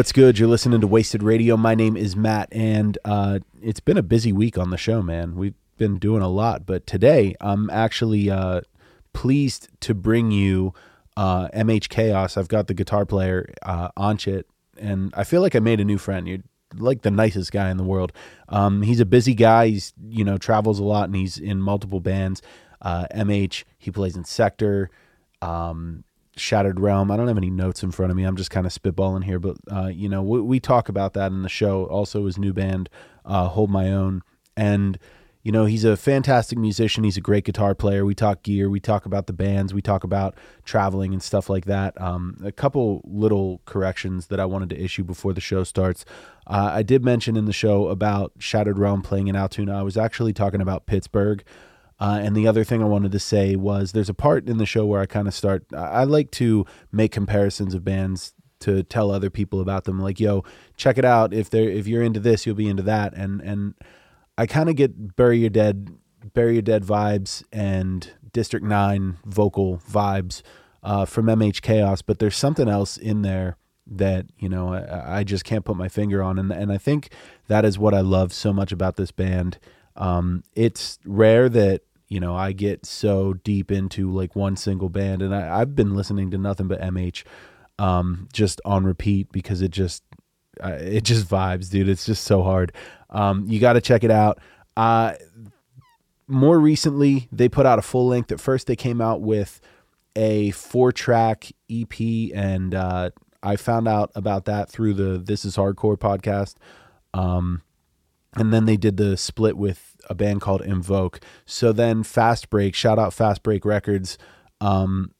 What's good? You're listening to Wasted Radio. My name is Matt, and uh, it's been a busy week on the show, man. We've been doing a lot, but today I'm actually uh, pleased to bring you uh, MH Chaos. I've got the guitar player uh, Anchit, and I feel like I made a new friend. You're like the nicest guy in the world. Um, he's a busy guy. He's you know travels a lot, and he's in multiple bands. Uh, MH, he plays in Sector. Um, Shattered Realm. I don't have any notes in front of me. I'm just kind of spitballing here, but uh, you know, we, we, talk about that in the show. Also, his new band, uh, Hold My Own, and you know, he's a fantastic musician. He's a great guitar player. We talk gear. We talk about the bands. We talk about traveling and stuff like that. Um, a couple little corrections that I wanted to issue before the show starts. Uh, I did mention in the show about Shattered Realm playing in Altoona. I was actually talking about Pittsburgh. Uh, and the other thing I wanted to say was there's a part in the show where I kind of start, I like to make comparisons of bands to tell other people about them. Like, yo, check it out. If they're, if you're into this, you'll be into that. And, and I kind of get Bury Your Dead, Bury Your Dead vibes and District 9 vocal vibes uh, from MH Chaos, but there's something else in there that you know I, I, just can't put my finger on, and and I think that is what I love so much about this band. Um, it's rare that you know, I get so deep into like one single band, and I, have been listening to nothing but MH, um, just on repeat because it just, uh, it just vibes, dude. It's just so hard. Um, you got to check it out. Uh, more recently, they put out a full length. At first, they came out with a four track EP, and uh, I found out about that through the This Is Hardcore podcast. Um, and then they did the split with a band called Invoke. So then Fast Break, shout out Fast Break Records, um,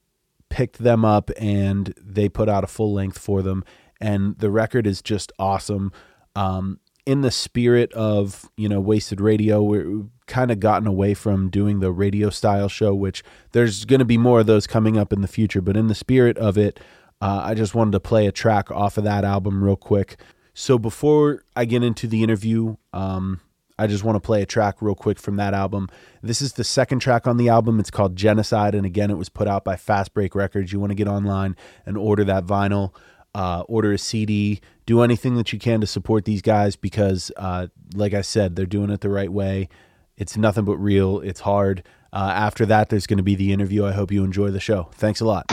picked them up and they put out a full length for them. And the record is just awesome. Um, in the spirit of you know wasted radio we're kind of gotten away from doing the radio style show which there's going to be more of those coming up in the future but in the spirit of it uh, i just wanted to play a track off of that album real quick so before I get into the interview, um, I just want to play a track real quick from that album. This is the second track on the album. It's called Genocide, and again, it was put out by Fast Break Records. You want to get online and order that vinyl, uh, order a CD, do anything that you can to support these guys because, uh, like I said, they're doing it the right way. It's nothing but real. It's hard. Uh, after that, there's going to be the interview. I hope you enjoy the show. Thanks a lot.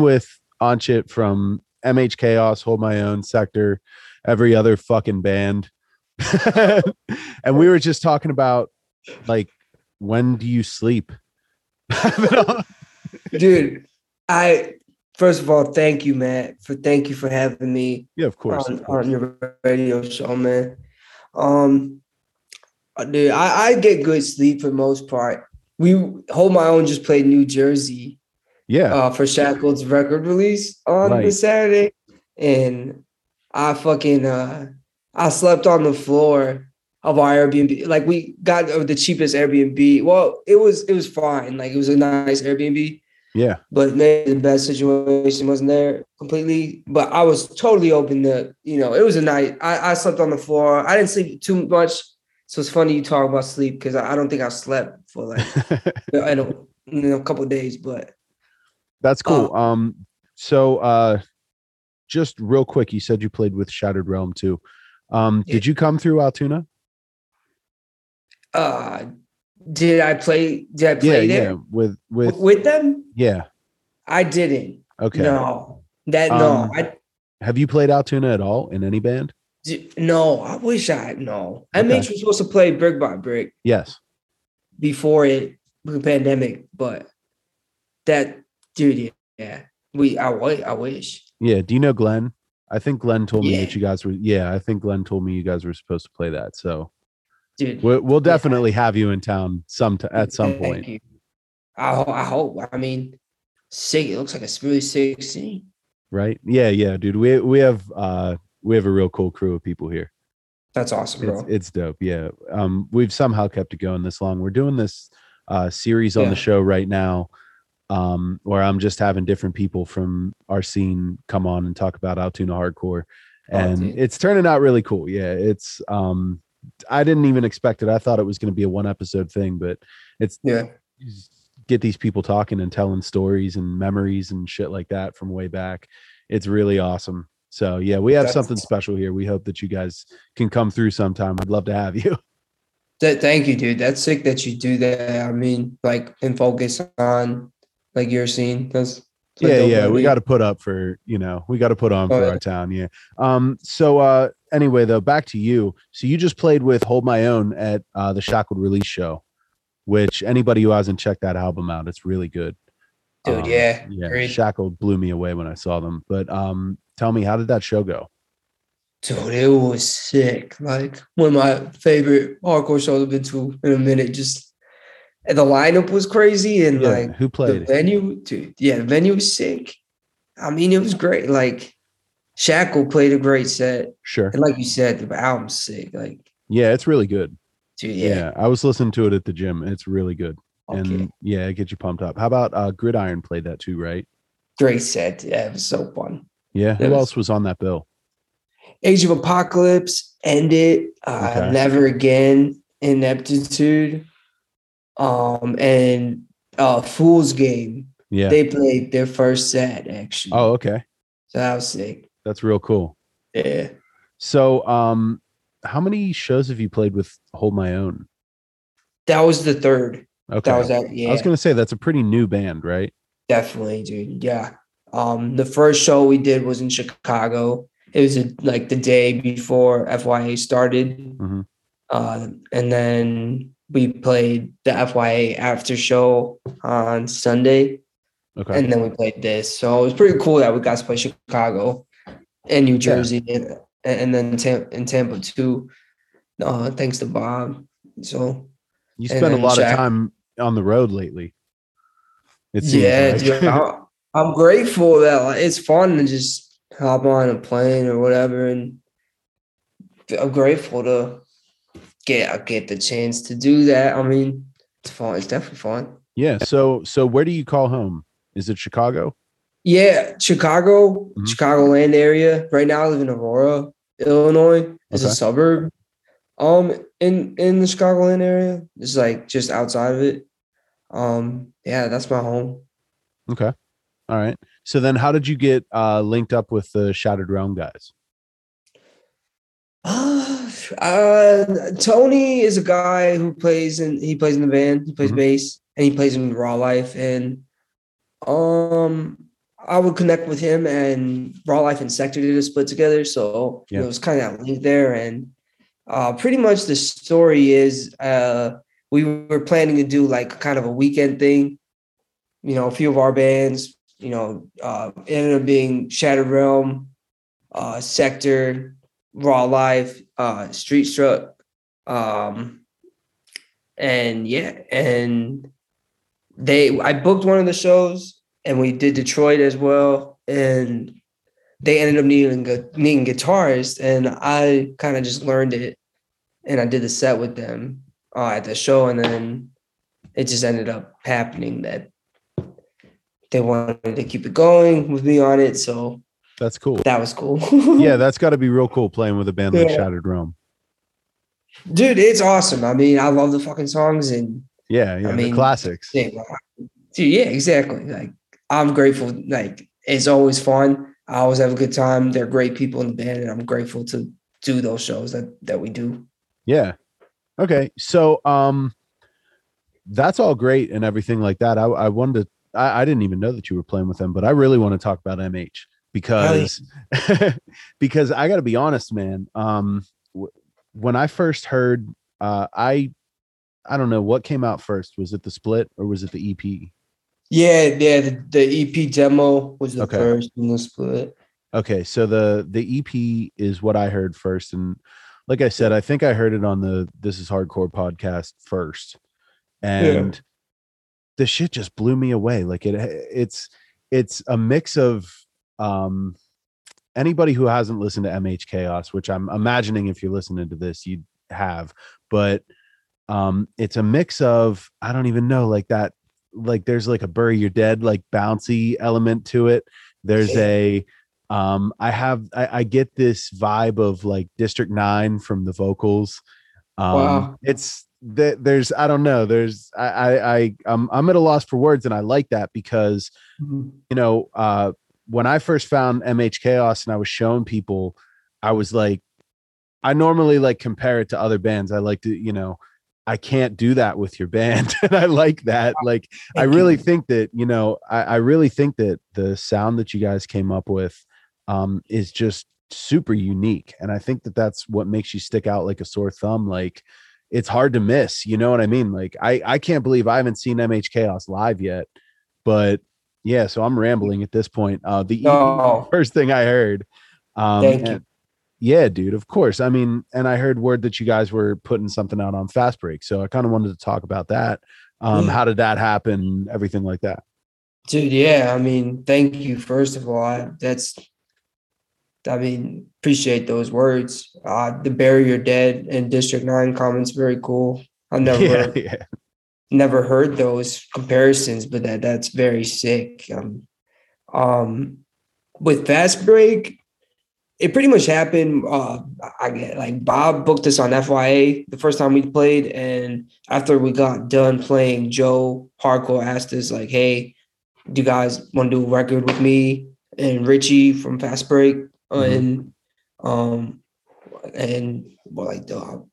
With Anchit from MH Chaos, Hold My Own Sector, every other fucking band. and we were just talking about like when do you sleep? dude. I first of all, thank you, Matt, for thank you for having me yeah, of course. on, of course. on your radio show, man. Um, uh, dude, I, I get good sleep for the most part. We hold my own. Just played New Jersey Yeah. uh, for Shackled's record release on Right. the Saturday, and I fucking uh, I slept on the floor of our Airbnb. Like we got the cheapest Airbnb. Well, it was it was fine. Like it was a nice Airbnb yeah. but maybe the best situation wasn't there completely. But I was totally open to, you know, it was a night. I, I slept on the floor. I didn't sleep too much. So it's funny you talk about sleep because I, I don't think I slept for like I don't you know, a couple of days, but That's cool. Oh. Um so uh just real quick, you said you played with Shattered Realm too. Um Yeah. did you come through Altoona? uh did I play did I play yeah, there yeah. With with with them? yeah. I didn't. Okay. No. That Um, no. I Have you played Altoona at all in any band? no, I wish I had no. Okay. MH was supposed to play brick by brick. Yes. before it the pandemic, but that dude, yeah, we I I wish. Yeah. Do you know Glenn? I think Glenn told me that you guys were yeah, I think Glenn told me you guys were supposed to play that. So Dude, we'll, we'll definitely have you in town some t- at some thank point. you. I, ho- I hope. I mean, sick. It looks like a really sick scene. Right? Yeah, yeah, dude. We we have uh we have a real cool crew of people here. That's awesome, bro. It's, it's dope. Yeah. Um, we've somehow kept it going this long. We're doing this uh, series on Yeah. the show right now, um, where I'm just having different people from our scene come on and talk about Altoona hardcore, Oh, and dude. it's turning out really cool. Yeah, it's. Um, I didn't even expect it. I thought it was going to be a one episode thing, but it's yeah, get these people talking and telling stories and memories and shit like that from way back. It's really awesome. So yeah, we have That's- something special here. We hope that you guys can come through sometime. I'd love to have you. Th- thank you, dude. That's sick that you do that. I mean, like, and focus on like your scene. That's that's yeah, yeah. We got to put up for you know we got to put on Oh, for yeah. our town. Yeah. Um. So uh. Anyway, though, back to you. So you just played with Hold My Own at uh, the Shackled release show, which anybody who hasn't checked that album out, it's really good. dude. Um, yeah, Yeah. agreed. Shackled blew me away when I saw them. But um, tell me, how did that show go? Dude, it was sick. Like one of my favorite hardcore shows I've been to in a minute. Just and the lineup was crazy and Yeah. like who played the venue, dude. Yeah, the venue was sick. I mean, it was great. Like Shackle played a great set. Sure. And like you said, the album's sick. Like, Yeah, it's really good. dude, Yeah. yeah. I was listening to it at the gym. It's really good. Okay. And yeah, it gets you pumped up. How about uh Gridiron played that too, right? great set. Yeah, it was so fun. Yeah. Who Yes. else was on that bill? Age of Apocalypse, End It, uh, Okay. Never Again, Ineptitude, um, and uh, Fool's Game. Yeah. They played their first set actually. oh, okay. so that was sick. That's real cool. Yeah. So um how many shows have you played with Hold My Own? That was the third. Okay. That was that. Yeah, I was gonna say that's a pretty new band, right? definitely, dude. Yeah. Um, the first show we did was in Chicago. It was a, like the day before FYA started. Mhm. Uh, and then we played the FYA after show on Sunday. Okay. and then we played this. So it was pretty cool that we got to play Chicago and New Jersey and, and then Tam- in Tampa too. Uh, thanks to Bob. So you spent a lot of time on the road lately. It seems yeah, like. dude, I'm, I'm grateful that like, it's fun to just hop on a plane or whatever, and I'm grateful to get get the chance to do that. I mean, it's fun. It's definitely fun. yeah. So so where do you call home? Is it Chicago? Yeah, Chicago, Mhm. Chicagoland area. Right now, I live in Aurora, Illinois. It's Okay. a suburb. Um, in in the Chicagoland area, it's like just outside of it. Um, yeah, that's my home. Okay. All right. So then how did you get uh linked up with the Shattered Realm guys? Uh, Tony is a guy who plays in he plays in the band. He plays Mhm. bass and he plays in Raw Life. And Um, I would connect with him and Raw Life and Sector did a split together, so Yeah. it was kind of that link there. And uh, pretty much the story is uh, we were planning to do like kind of a weekend thing. You know, a few of our bands. You know, uh, ended up being Shattered Realm, uh, Sector, Raw Life, uh, Street Struck, um, and yeah, and they I booked one of the shows and we did Detroit as well, and they ended up needing needing guitarists, and I kind of just learned it, and I did the set with them uh, at the show, and then it just ended up happening that they wanted to keep it going with me on it, so That's cool. that was cool. Yeah, that's got to be real cool playing with a band like Yeah. Shattered Realm. dude, it's awesome. I mean, I love the fucking songs and Yeah, yeah, I the mean, classics. yeah, dude, yeah, exactly. Like I'm grateful. Like it's always fun. I always have a good time. They're great people in the band, and I'm grateful to do those shows that that we do. Yeah. Okay. So um that's all great and everything like that. I, I wanted to I, I didn't even know that you were playing with them, but I really want to talk about MH because because I gotta be honest, man. Um w- when I first heard uh I I don't know what came out first. Was it the split or was it the EP? Yeah, yeah. The, the EP demo was the Okay. first in the split. Okay, so the the EP is what I heard first, and like I said, I think I heard it on the This Is Hardcore podcast first, and the shit just blew me away. Like it, it's it's a mix of um anybody who hasn't listened to MH Chaos, which I'm imagining if you're listening to this, you have, but um it's a mix of I don't even know like that like there's like a bury your dead like bouncy element to it. There's a um I have I, I get this vibe of like District 9 from the vocals. Um Wow. it's that there's I don't know, there's I I, I I'm I'm at a loss for words and I like that because you know, uh, when I first found MH Chaos and I was showing people, I was like, I normally like compare it to other bands. I like to, you know, I can't do that with your band. and I like that. Like, I really you. think that, you know, I, I really think that the sound that you guys came up with um, is just super unique. And I think that that's what makes you stick out like a sore thumb. Like, it's hard to miss. You know what I mean? Like, I, I can't believe I haven't seen MH Chaos live yet, but yeah, so I'm rambling at this point. Uh, the No. first thing I heard. Um, Thank you. and- Yeah, dude. Of course. I mean, and I heard word that you guys were putting something out on Fast Break, so I kind of wanted to talk about that. Um, Yeah. How did that happen? Everything like that. Dude, yeah. I mean, thank you first of all. I, that's, I mean, appreciate those words. Uh, the bury your dead and District Nine comments very cool. I've never Yeah, yeah. Never heard those comparisons, but that that's very sick. Um, um, with Fast Break, it pretty much happened. Uh, I get like Bob booked us on FYA the first time we played, and after we got done playing, Joe Hardcore asked us like, "Hey, do you guys want to do a record with me and Richie from Fast Break?" Mhm. And um, and we're like,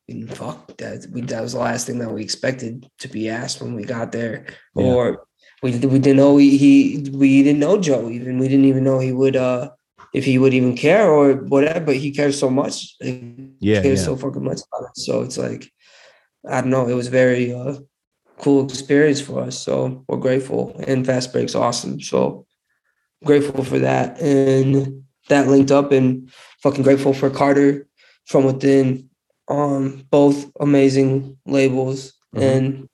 and fuck that. We that was the last thing that we expected to be asked when we got there, Yeah. or we we didn't know he, he we didn't know Joe even. We didn't even know he would uh if he would even care or whatever. But he cares so much. He Yeah, cares yeah. so fucking much. About us. So it's like I don't know. It was very uh cool experience for us. So we're grateful, and Fast Break's awesome. So grateful for that, and that linked up, and fucking grateful for Carter from within. Um, both amazing labels, Mhm. and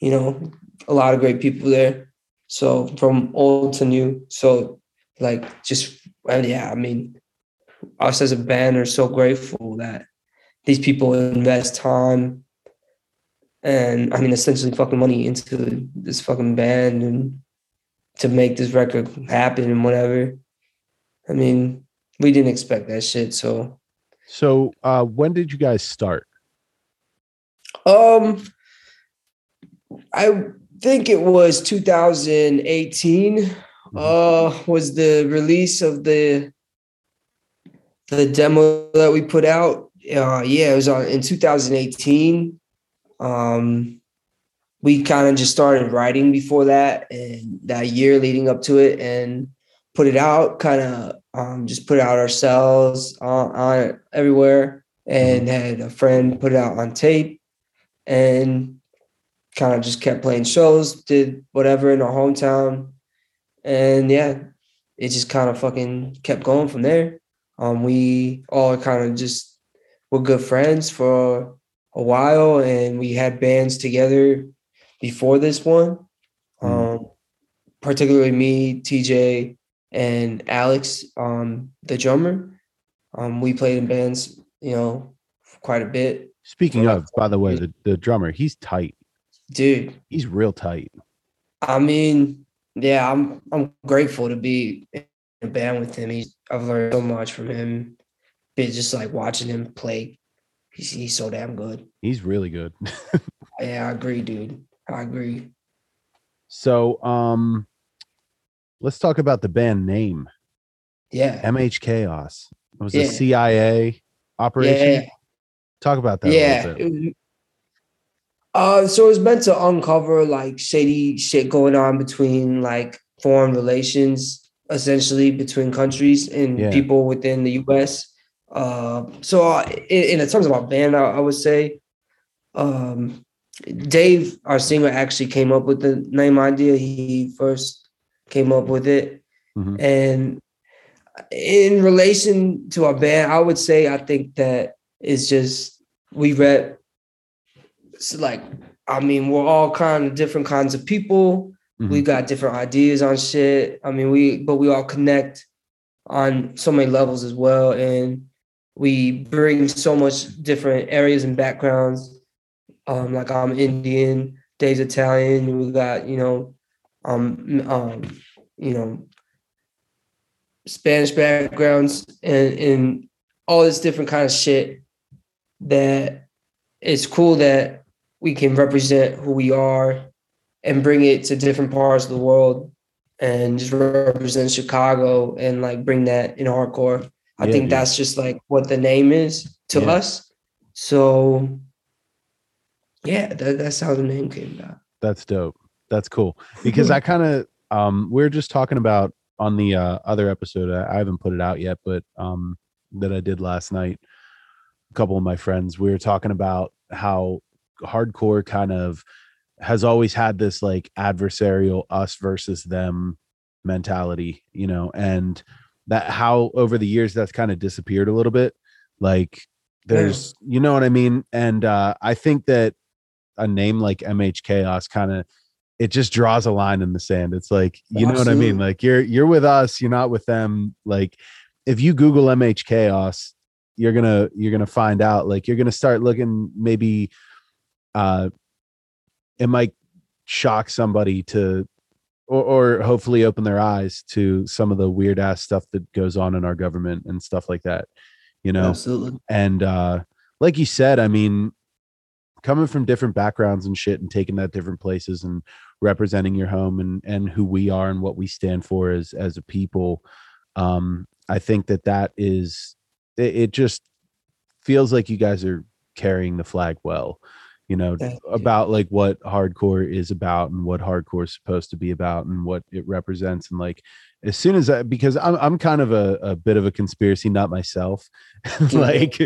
you know, a lot of great people there. So from old to new. So like just well, yeah, I mean, us as a band are so grateful that these people invest time and I mean essentially fucking money into this fucking band and to make this record happen and whatever. I mean, we didn't expect that shit. So So, uh, when did you guys start? um I think it was 2018 uh was the release of the the demo that we put out. Uh yeah it was on in 2018 um we kind of just started writing before that and that year leading up to it and put it out kind of um, just put out ourselves on, on everywhere. And had a friend put it out on tape and kind of just kept playing shows did whatever in our hometown. And yeah it just kind of fucking kept going from there. Um, we all kind of just were good friends for a while and we had bands together before this one. Um, particularly me, TJ, and Alex, um, the drummer. Um, we played in bands, you know, quite a bit. Speaking of, by the way, the, the drummer, he's tight. Dude. He's real tight. I mean, yeah, I'm I'm grateful to be in a band with him. He's I've learned so much from him. Been just like watching him play. He's he's so damn good. He's really good. yeah, I agree, dude. I agree. So, um, let's talk about the band name. Yeah. MH Chaos. It was Yeah. a CIA operation. Yeah. Talk about that. yeah. uh, so it was meant to uncover like shady shit going on between like foreign relations, essentially between countries and Yeah. people within the U.S. Uh, so uh, in, in terms of our band, I, I would say, um, Dave, our singer, actually came up with the name idea. He first came up with it, Mhm. and in relation to our band, I would say I think that it's just we rep. It's like I mean, we're all kind of different kinds of people. We Mhm. got different ideas on shit. I mean, we but we all connect on so many levels as well, and we bring so much different areas and backgrounds. Um, like I'm Indian, Dave's Italian. We got you know, um, um, you know, Spanish backgrounds and and all this different kind of shit. That it's cool that we can represent who we are and bring it to different parts of the world and just represent Chicago and like bring that in hardcore. I Yeah, think dude. that's just like what the name is to Yeah. us. So yeah, that, that's how the name came about. That's dope. That's cool. Because I kind of um we are just talking about on the uh, other episode. I, I haven't put it out yet, but um that I did last night. A couple of my friends we were talking about how hardcore kind of has always had this like adversarial us versus them mentality, you know, and that how over the years that's kind of disappeared a little bit. Like there's you know what I mean? And uh I think that a name like MH Chaos kind of it just draws a line in the sand. It's like, you know what I mean? Like you're you're with us, you're not with them. Like if you Google MH Chaos, you're gonna you're gonna find out. Like you're gonna start looking maybe uh it might shock somebody to or, or hopefully open their eyes to some of the weird ass stuff that goes on in our government and stuff like that. You know? Absolutely. and uh like you said i mean coming from different backgrounds and shit and taking that different places and representing your home and and who we are and what we stand for as as a people um i think that that is it, it just feels like you guys are carrying the flag well you know Thank you. about like what hardcore is about and what hardcore is supposed to be about and what it represents and like as soon as I because I'm I'm kind of a, a bit of a conspiracy nut myself. like,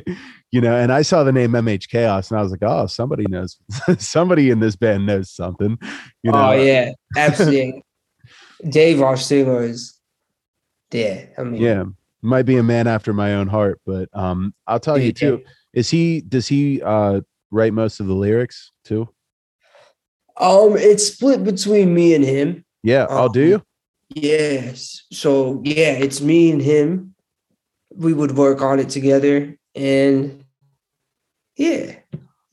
you know, and I saw the name MH Chaos and I was like, oh, somebody knows somebody in this band knows something. You know, oh yeah, absolutely. Dave, singer, is yeah. I mean, yeah. Might be a man after my own heart, but um I'll tell you yeah. too. Is he does he uh write most of the lyrics too? Um, it's split between me and him. Yeah. Oh, do Um, you? Yes. So yeah, it's me and him. We would work on it together, and yeah,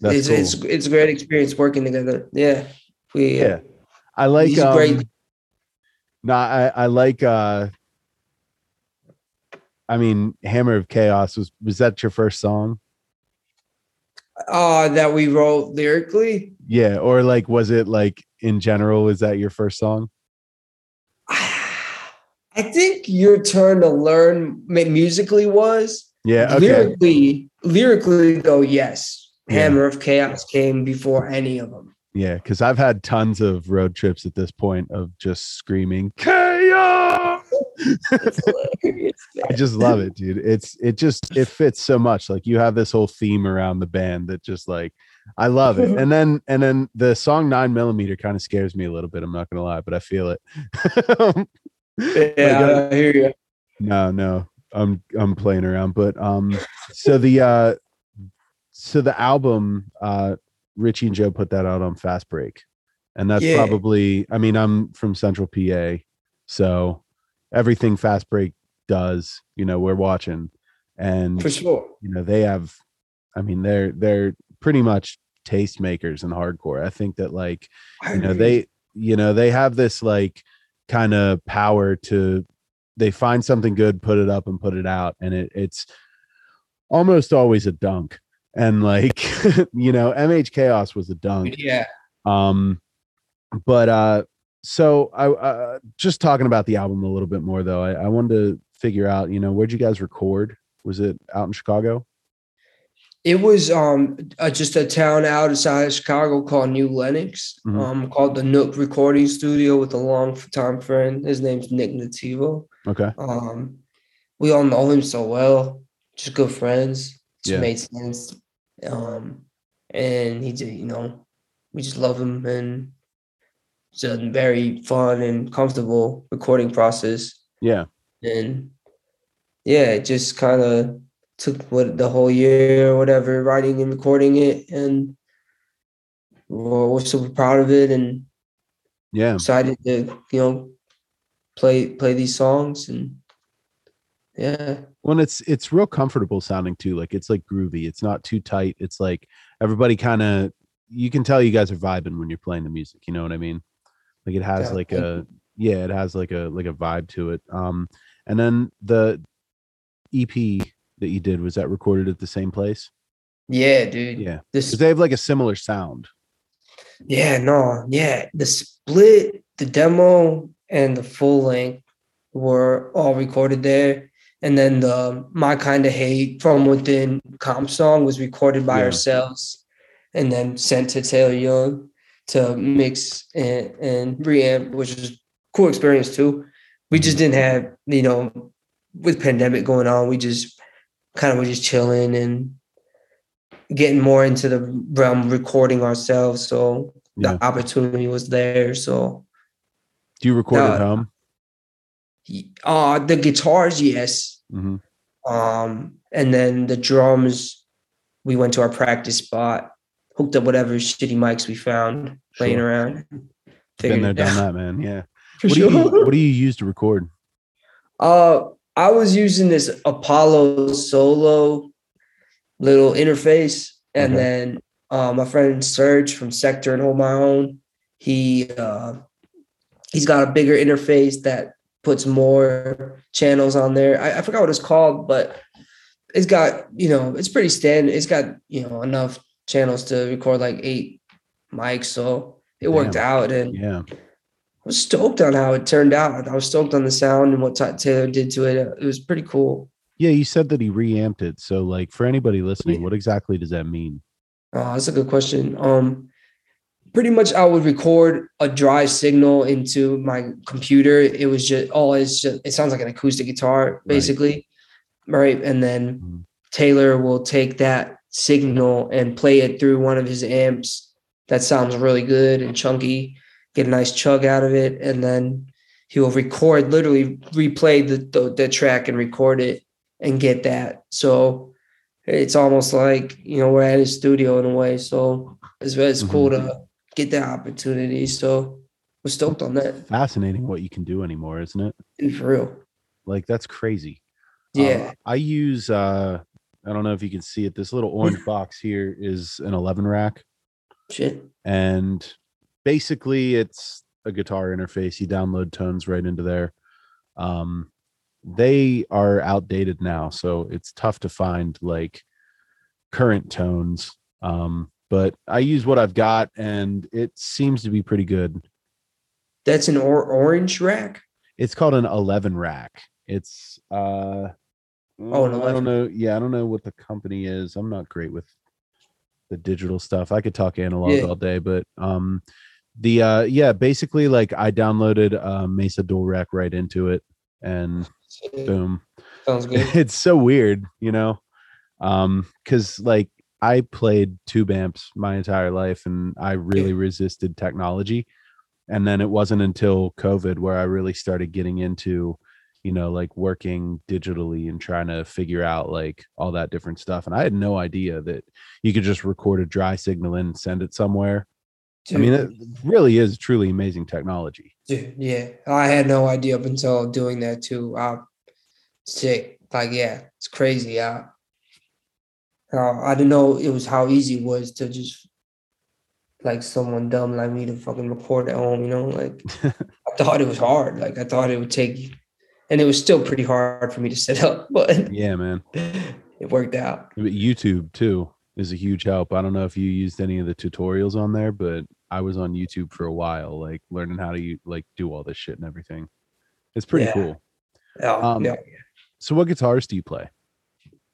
That's it's cool. it's it's a great experience working together. Yeah, we yeah. I like um, great. No, I, I like uh I mean Hammer of Chaos was was that your first song? uh that we wrote lyrically. Yeah, or like was it like in general was that your first song? I think your turn to learn musically was Yeah, okay. lyrically. Lyrically, though, yes, Yeah. Hammer of Chaos came before any of them. Yeah, because I've had tons of road trips at this point of just screaming chaos. I just love it, dude. It's it just it fits so much. Like you have this whole theme around the band that just like I love it. And then and then the song nine millimeter kind of scares me a little bit. I'm not gonna lie, but I feel it. yeah, uh, I hear you. No, no, I'm I'm playing around. But um, so the uh, so the album, uh, Richie and Joe put that out on Fast Break, and that's Yeah. probably. I mean, I'm from Central PA, so everything Fast Break does, you know, we're watching, and For sure. you know they have. I mean, they're they're pretty much tastemakers in hardcore. I think that like you know they you know they have this like kind of power to they find something good put it up and put it out. And it, it's almost always a dunk. And like you know mh chaos was a dunk. Yeah. um but uh so i uh, just talking about the album a little bit more though I, I wanted to figure out you know where'd you guys record? Was it out in chicago It was um uh, just a town outside of Chicago called New Lenox, Mhm. um called the Nook Recording Studio with a long time friend. His name's Nick Nativo. okay Um, we all know him so well, just good friends. Just Yeah. made sense. Um, and he did, you know, we just love him and it's a very fun and comfortable recording process. yeah And yeah, it just kind of took what the whole year or whatever, writing and recording it, and we're, we're super proud of it and yeah. excited to you know play play these songs and yeah. When it's it's real comfortable sounding too like it's like groovy it's not too tight it's like everybody kind of you can tell you guys are vibing when you're playing the music you know what i mean? Like it has Yeah, like a yeah it has like a like a vibe to it um and then the ep that you did was that recorded at the same place? Yeah dude. Yeah this because they have like a similar sound. Yeah no yeah the split the demo and the full length were all recorded there and then the my kind of hate from within comp song was recorded by Yeah. ourselves and then sent to taylor young to mix and, and reamp which was cool experience too. We just mm-hmm. didn't have you know with pandemic going on we just kind of were just chilling and getting more into the realm recording ourselves. So Yeah. the opportunity was there. So do you record at Uh, home? uh the guitars yes. Hmm um and then the drums we went to our practice spot hooked up whatever shitty mics we found laying Sure. around. Been there done that man. Yeah. For what do you what do you use to record? Uh, I was using this Apollo Solo little interface, and Okay. then uh, my friend Serge from Sector and Hold My Own, he uh, he's got a bigger interface that puts more channels on there. I, I forgot what it's called, but it's got you know it's pretty standard. It's got you know enough channels to record like eight mics, so it worked Damn. out and. yeah was stoked on how it turned out. I was stoked on the sound and what Taylor did to it. It was pretty cool. yeah you said that he reamped it so like for anybody listening what exactly does that mean Oh, that's a good question. Um, pretty much, I would record a dry signal into my computer. It was just all it's just it sounds like an acoustic guitar, basically, right? And then Mhm. Taylor will take that signal and play it through one of his amps. That sounds really good and chunky. Get a nice chug out of it, and then he will record, literally replay the, the the track and record it and get that. So it's almost like you know we're at his studio in a way. So it's it's cool to get that opportunity. So we're stoked on that. fascinating what you can do anymore isn't it And for real, like that's crazy Uh, yeah. I use uh I don't know if you can see it. This little orange box here is an 11 rack Shit. and basically it's a guitar interface. You download tones right into there. Um they are outdated now, so it's tough to find like current tones. Um but I use what I've got and it seems to be pretty good. That's an or- orange rack. It's called an 11 rack. It's uh Oh, an I don't know. Yeah, I don't know what the company is. I'm not great with the digital stuff. I could talk analog Yeah. all day, but um, the uh, yeah, basically like I downloaded uh, Mesa Dual Rec right into it, and boom. Sounds good. it's so weird, you know, um, because like I played tube amps my entire life, and I really resisted technology, and then it wasn't until COVID where I really started getting into, you know, like working digitally and trying to figure out like all that different stuff, and I had no idea that you could just record a dry signal and send it somewhere. I mean, it really is truly amazing technology. Dude, yeah, I had no idea up until doing that too. Uh, sick. Like, yeah, it's crazy. Uh, uh, I didn't know it was how easy it was to just like someone dumb like me to fucking record at home. You know, like I thought it was hard. Like I thought it would take, and it was still pretty hard for me to set up, but Yeah, man. it worked out. But YouTube too is a huge help. I don't know if you used any of the tutorials on there, but I was on YouTube for a while, like learning how to like do all this shit and everything. It's pretty Yeah. cool. Oh, Um, yeah. So, what guitars do you play?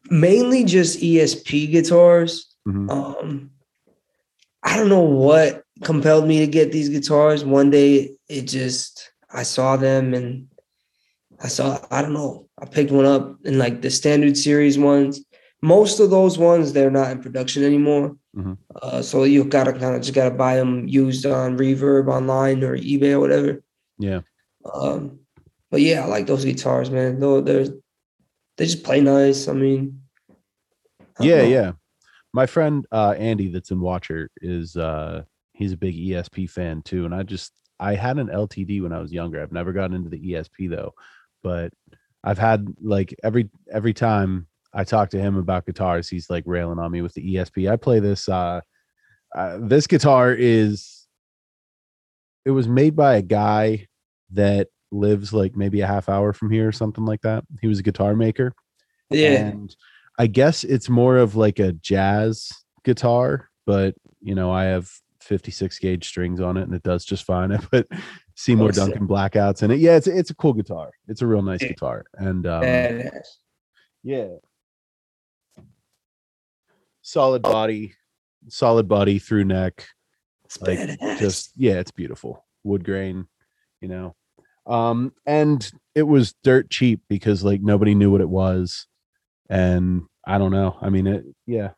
Mainly just ESP guitars. Mhm. Um, I don't know what compelled me to get these guitars. One day, it just I saw them and I saw I don't know. I picked one up in like the standard series ones. Most of those ones they're not in production anymore. Mhm. Uh, so you gotta kind of just gotta buy them used on Reverb online or eBay or whatever. Yeah, Um, but yeah, I like those guitars, man. Though they're they just play nice. I mean, I yeah, know. yeah. My friend uh, Andy, that's in Watcher, is uh, he's a big ESP fan too, and I just I had an LTD when I was younger. I've never gotten into the ESP though, but I've had like every every time I talk to him about guitars, he's like railing on me with the ESP. I play this. Uh, uh, this guitar is. It was made by a guy that lives like maybe a half hour from here or something like that. He was a guitar maker. Yeah, And I guess it's more of like a jazz guitar, but you know, I have 56 gauge strings on it and it does just fine. I put Seymour Oh. Duncan blackouts in it. Yeah, it's it's a cool guitar. It's a real nice Yeah. guitar. And um, yeah. Solid body, solid body through neck. It's like, badass. Just yeah, it's beautiful. Wood grain, you know. Um, and it was dirt cheap because like nobody knew what it was. And I don't know. I mean, it yeah,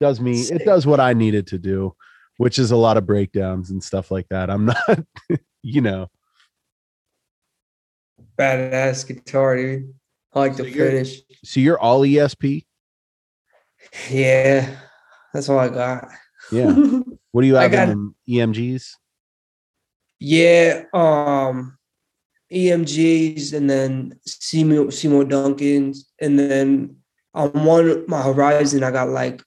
does me it does what I needed to do, which is a lot of breakdowns and stuff like that. I'm not, you know, badass guitar, dude. I like So the finish. so you're all ESP. Yeah, that's all I got. Yeah. What do you I have got- EMGs? yeah, um, EMGs and then Seymour, Seymour Duncan's, and then on one my Horizon, I got like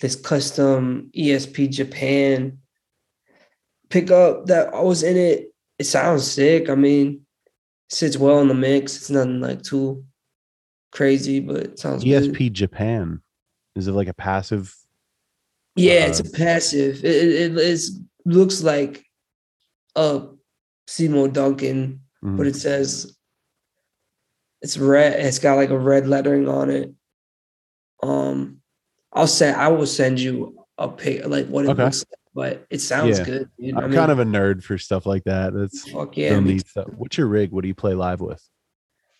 this custom ESP Japan pickup that I was in it. It sounds sick. I mean, sits well in the mix. It's nothing like too crazy, but it sounds good. ESP Japan. Is it like a passive? Yeah, it's Uh, a passive. It, it, it's, looks like a Seymour Duncan, Mhm. but it says it's red. It's got like a red lettering on it. Um, I'll send. I will send you a pic, like what it Okay. looks like. But it sounds Yeah. good. Dude. I'm kind of a nerd for stuff like that. That's fuck yeah. yeah, neat stuff. What's your rig? What do you play live with?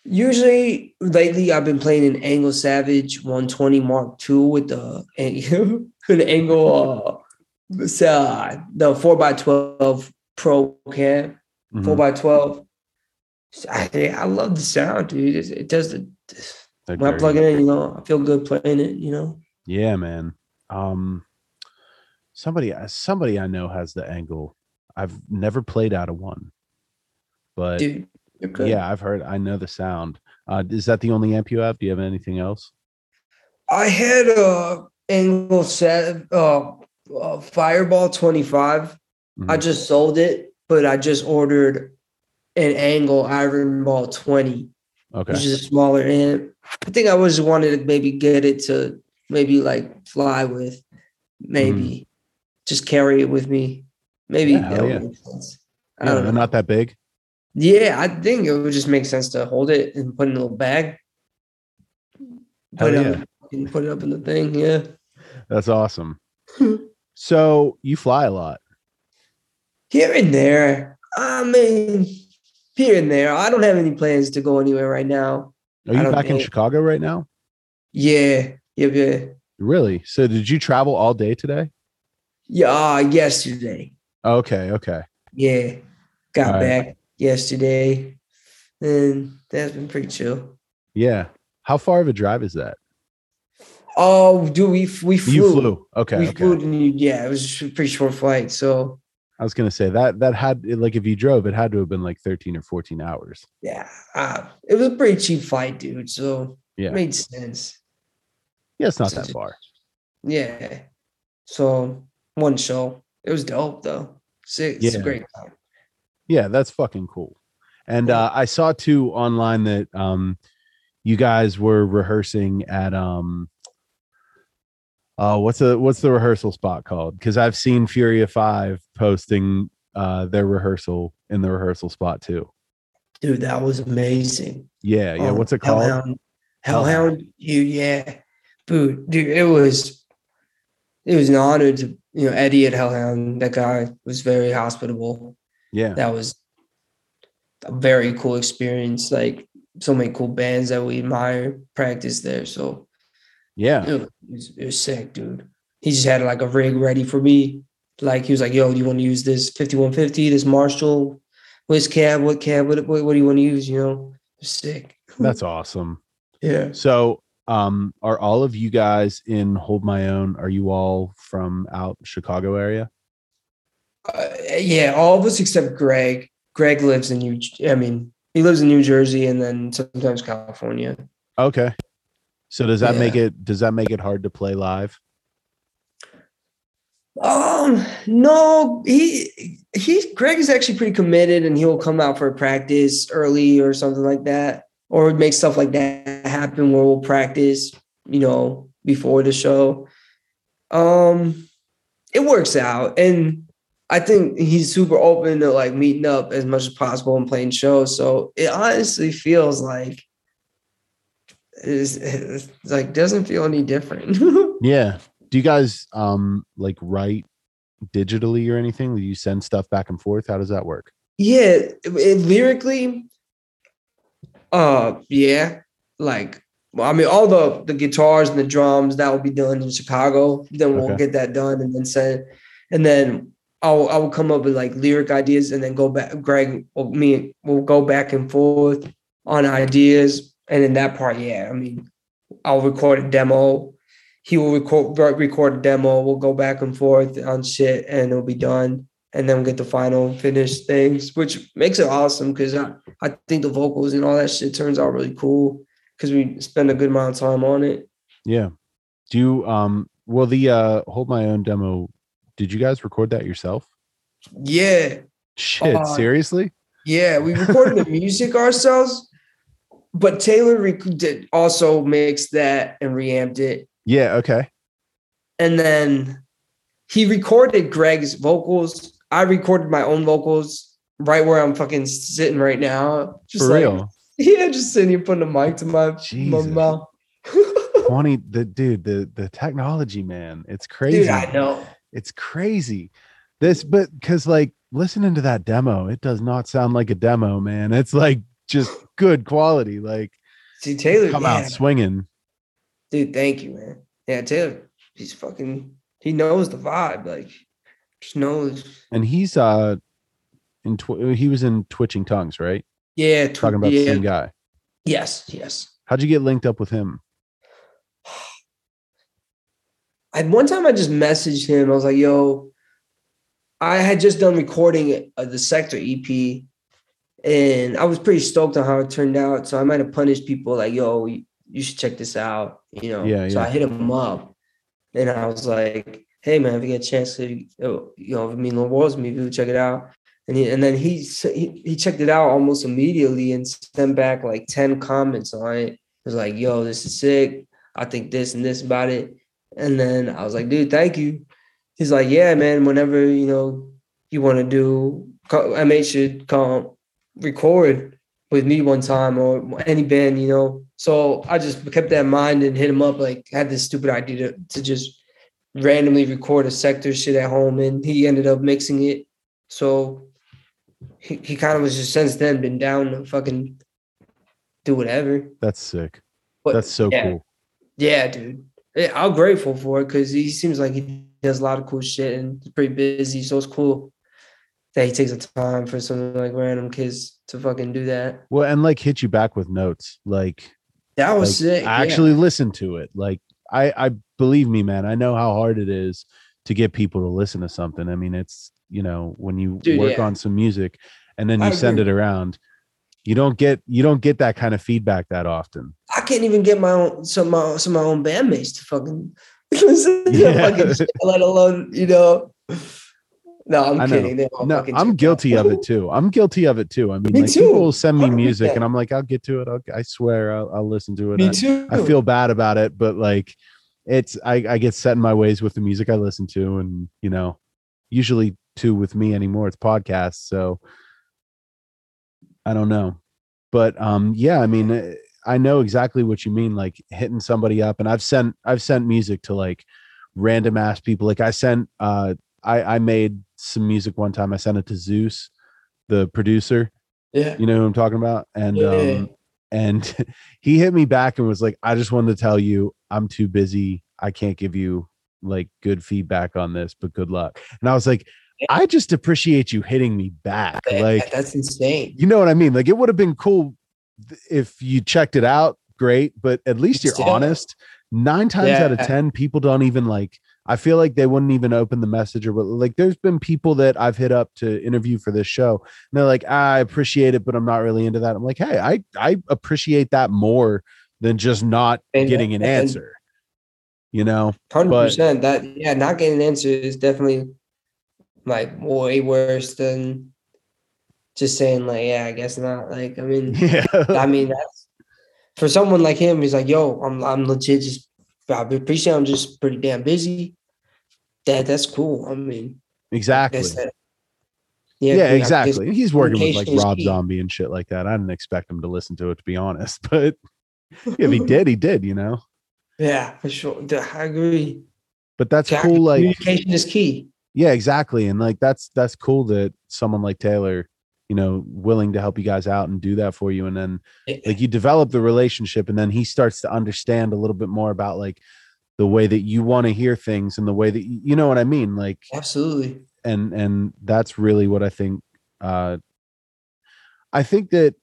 Usually, lately, I've been playing an ENGL Savage 120 Mark II with the an ENGL uh, uh the four x twelve Pro cam Mhm. four x twelve. I, I love the sound, dude. It, it does the They're when I plug it in, you know, I feel good playing it. You know, Yeah, man. Um, somebody, uh, somebody I know has the ENGL. I've never played out of one, but dude, you're yeah, I've heard. I know the sound. Uh, is that the only amp you have? Do you have anything else? I had a ENGL set uh, uh Fireball 25. I Mhm. just sold it, but I just ordered an ENGL Iron Ball 20, Okay. which is a smaller amp. I think I was wanted to maybe get it to maybe like fly with, maybe just carry it with me. Maybe Mm-hmm. Yeah, that yeah. make sense. I Yeah, don't know. they're not that big. Yeah, I think it would just make sense to hold it and put it in a little bag. Hell Put it, yeah. up, and put it up in the thing. Yeah. That's awesome. So you fly a lot. Here and there. I mean, here and there. I don't have any plans to go anywhere right now. Are you back in Chicago right now? Yeah. Yeah. Yeah. Really? So did you travel all day today? Yeah. Uh, yesterday. Okay, okay. Yeah. Got All right. Yesterday. And that's been pretty chill. Yeah. How far of a drive is that? Oh, dude, we we flew. You flew. Okay, we okay. flew. New, yeah, it was a pretty short flight. So I was gonna say that that had like if you drove, it had to have been like 13 or 14 hours. yeah, uh, it was a pretty cheap flight, dude. So Yeah. it made sense. Yeah, it's not So that far. Yeah. So one show. It was dope though. A Yeah. great time. Yeah, that's fucking cool. And uh, I saw too online that um, you guys were rehearsing at um, uh, what's the what's the rehearsal spot called? Because I've seen Furia Five posting uh, their rehearsal in the rehearsal spot too. Dude, that was amazing. Yeah, yeah. Um, what's it called? Hellhound. Hellhound. You yeah. Dude, dude, it was it was an honor to you know Eddie at Hellhound. That guy was very hospitable. Yeah, that was a very cool experience. Like so many cool bands that we admire practice there. So yeah, it was, it was sick, dude. He just had like a rig ready for me. Like he was like, "Yo, do you want to use this 5150, this Marshall, which cab, what cab, what, what, what do you want to use?" You know, sick. that's awesome. yeah. So, um, are all of you guys in Hold My Own? Are you all from out Chicago area? Uh, yeah, all of us except Greg. Greg lives in New. I mean, he lives in New Jersey and then sometimes California. Okay. So does that make it does that make it hard to play live? Um, no, he he Greg is actually pretty committed and he'll come out for a practice early or something like that. Or make stuff like that happen where we'll practice, you know, before the show. Um, it works out. And I think he's super open to like meeting up as much as possible and playing shows. So it honestly feels like it's, it's like doesn't feel any different. Yeah. Do you guys um like write digitally or anything? Do you send stuff back and forth? How does that work? Yeah, it- it- lyrically, uh, yeah, like well, I mean, all the the guitars and the drums that will be done in Chicago. Then we'll Okay. get that done and then send, and then I'll I will come up with like lyric ideas and then go back. Greg or me will go back and forth on ideas, and in that part, yeah, I mean, I'll record a demo. He will record record a demo. We'll go back and forth on shit, and it'll be done and then we'll get the final finished things, which makes it awesome because I, I think the vocals and all that shit turns out really cool because we spend a good amount of time on it. Yeah. Do you um will the uh hold my own demo, did you guys record that yourself? Yeah, Shit, Uh, seriously? yeah, we recorded the music ourselves, but Taylor rec- did also mixed that and reamped it, Yeah, okay. and then he recorded Greg's vocals. I recorded my own vocals right where I'm fucking sitting right now. Just For like, real. Yeah, just sitting here putting a mic to my, my mouth. 20 the dude, the the technology, man. It's crazy. Dude, I know. It's crazy. This, but because like listening to that demo, it does not sound like a demo, man. It's like just good quality. Like See, Taylor, come yeah. out swinging. dude, thank you, man. Yeah, Taylor, he's fucking, he knows the vibe. Like, just knows. And he's uh in tw- he was in Twitching Tongues, right? Yeah, tw- Talking about the same guy. Yes, yes. How'd you get linked up with him? I one time I just messaged him. I was like, "Yo, I had just done recording the Sector EP, and I was pretty stoked on how it turned out. So I might have punished people like, "Yo, you, should check this out." You know. Yeah, So yeah. I hit him up, and I was like, "Hey, man, if you get a chance to, you know, if I mean, the world's movie, check it out." And he, and then he, he he checked it out almost immediately and sent back like ten comments on it. It was like, "Yo, this is sick. I think this and this about it." And then I was like, dude, thank you. He's like, yeah, man, whenever, you know, you want to do, co- MH should come record with me one time or any band, you know. So I just kept that in mind and hit him up, like, had this stupid idea to, to just randomly record a sector shit at home, and he ended up mixing it. So he, he kind of was just since then been down to fucking do whatever. That's sick. But That's so yeah, cool. Yeah, dude. Yeah, I'm grateful for it because he seems like he does a lot of cool shit and he's pretty busy. So it's cool that he takes the time for some like random kids to fucking do that. Well, and like hit you back with notes. Like That was like, sick. I yeah. actually listened to it. Like I, I believe me, man. I know how hard it is to get people to listen to something. I mean, it's you know when you Dude, work yeah. on some music and then you I send agree. it around, you don't get you don't get that kind of feedback that often. I can't even get my own some my some of my own bandmates to fucking listen to Yeah. fucking shit, let alone you know. No, I'm I kidding. No, I'm guilty out. of it too. I'm guilty of it too. I mean, Me like too. people will send me music, 100%. and I'm like, I'll get to it. I'll, I swear, I'll, I'll listen to it. Me I- too. I feel bad about it, but like it's I, I get set in my ways with the music I listen to, and you know, usually too with me anymore, it's podcasts. So I don't know. But um yeah, I mean eh, I know exactly what you mean, like hitting somebody up. And I've sent I've sent music to like random ass people. Like I sent uh I, I made some music one time. I sent it to Zeuss, the producer. yeah. You know who I'm talking about? And Yeah. um and he hit me back and was like, I just wanted to tell you I'm too busy. I can't give you like good feedback on this, but good luck. And I was like, I just appreciate you hitting me back. Like, that's insane. you know what I mean? Like, it would have been cool if you checked it out, great, but at least you're Still. honest. Nine times out of 10, people don't even like, I feel like they wouldn't even open the message or what. Like, there's been people that I've hit up to interview for this show. And they're like, ah, I appreciate it, but I'm not really into that. I'm like, hey, I, I appreciate that more than just not And- getting an and- answer, you know? hundred percent. That yeah, not getting an answer is definitely like way worse than just saying like, yeah, I guess not. Like, I mean, Yeah. I mean, that's for someone like him. He's like, yo, I'm I'm legit. Just I appreciate. I'm just pretty damn busy. That that's cool. I mean, I exactly. that- Yeah, dude, exactly. He's working with like Rob key. Zombie and shit like that. I didn't expect him to listen to it, to be honest. But if he did, he did, you know. Yeah, for sure. I agree. But that's Yeah, cool. Like, communication is key. Yeah, exactly. And like that's that's cool that someone like Taylor, you know, willing to help you guys out and do that for you. And then like you develop the relationship, and then he starts to understand a little bit more about like the way that you want to hear things and the way that you know what I mean. Like Absolutely. and and that's really what i think uh i think that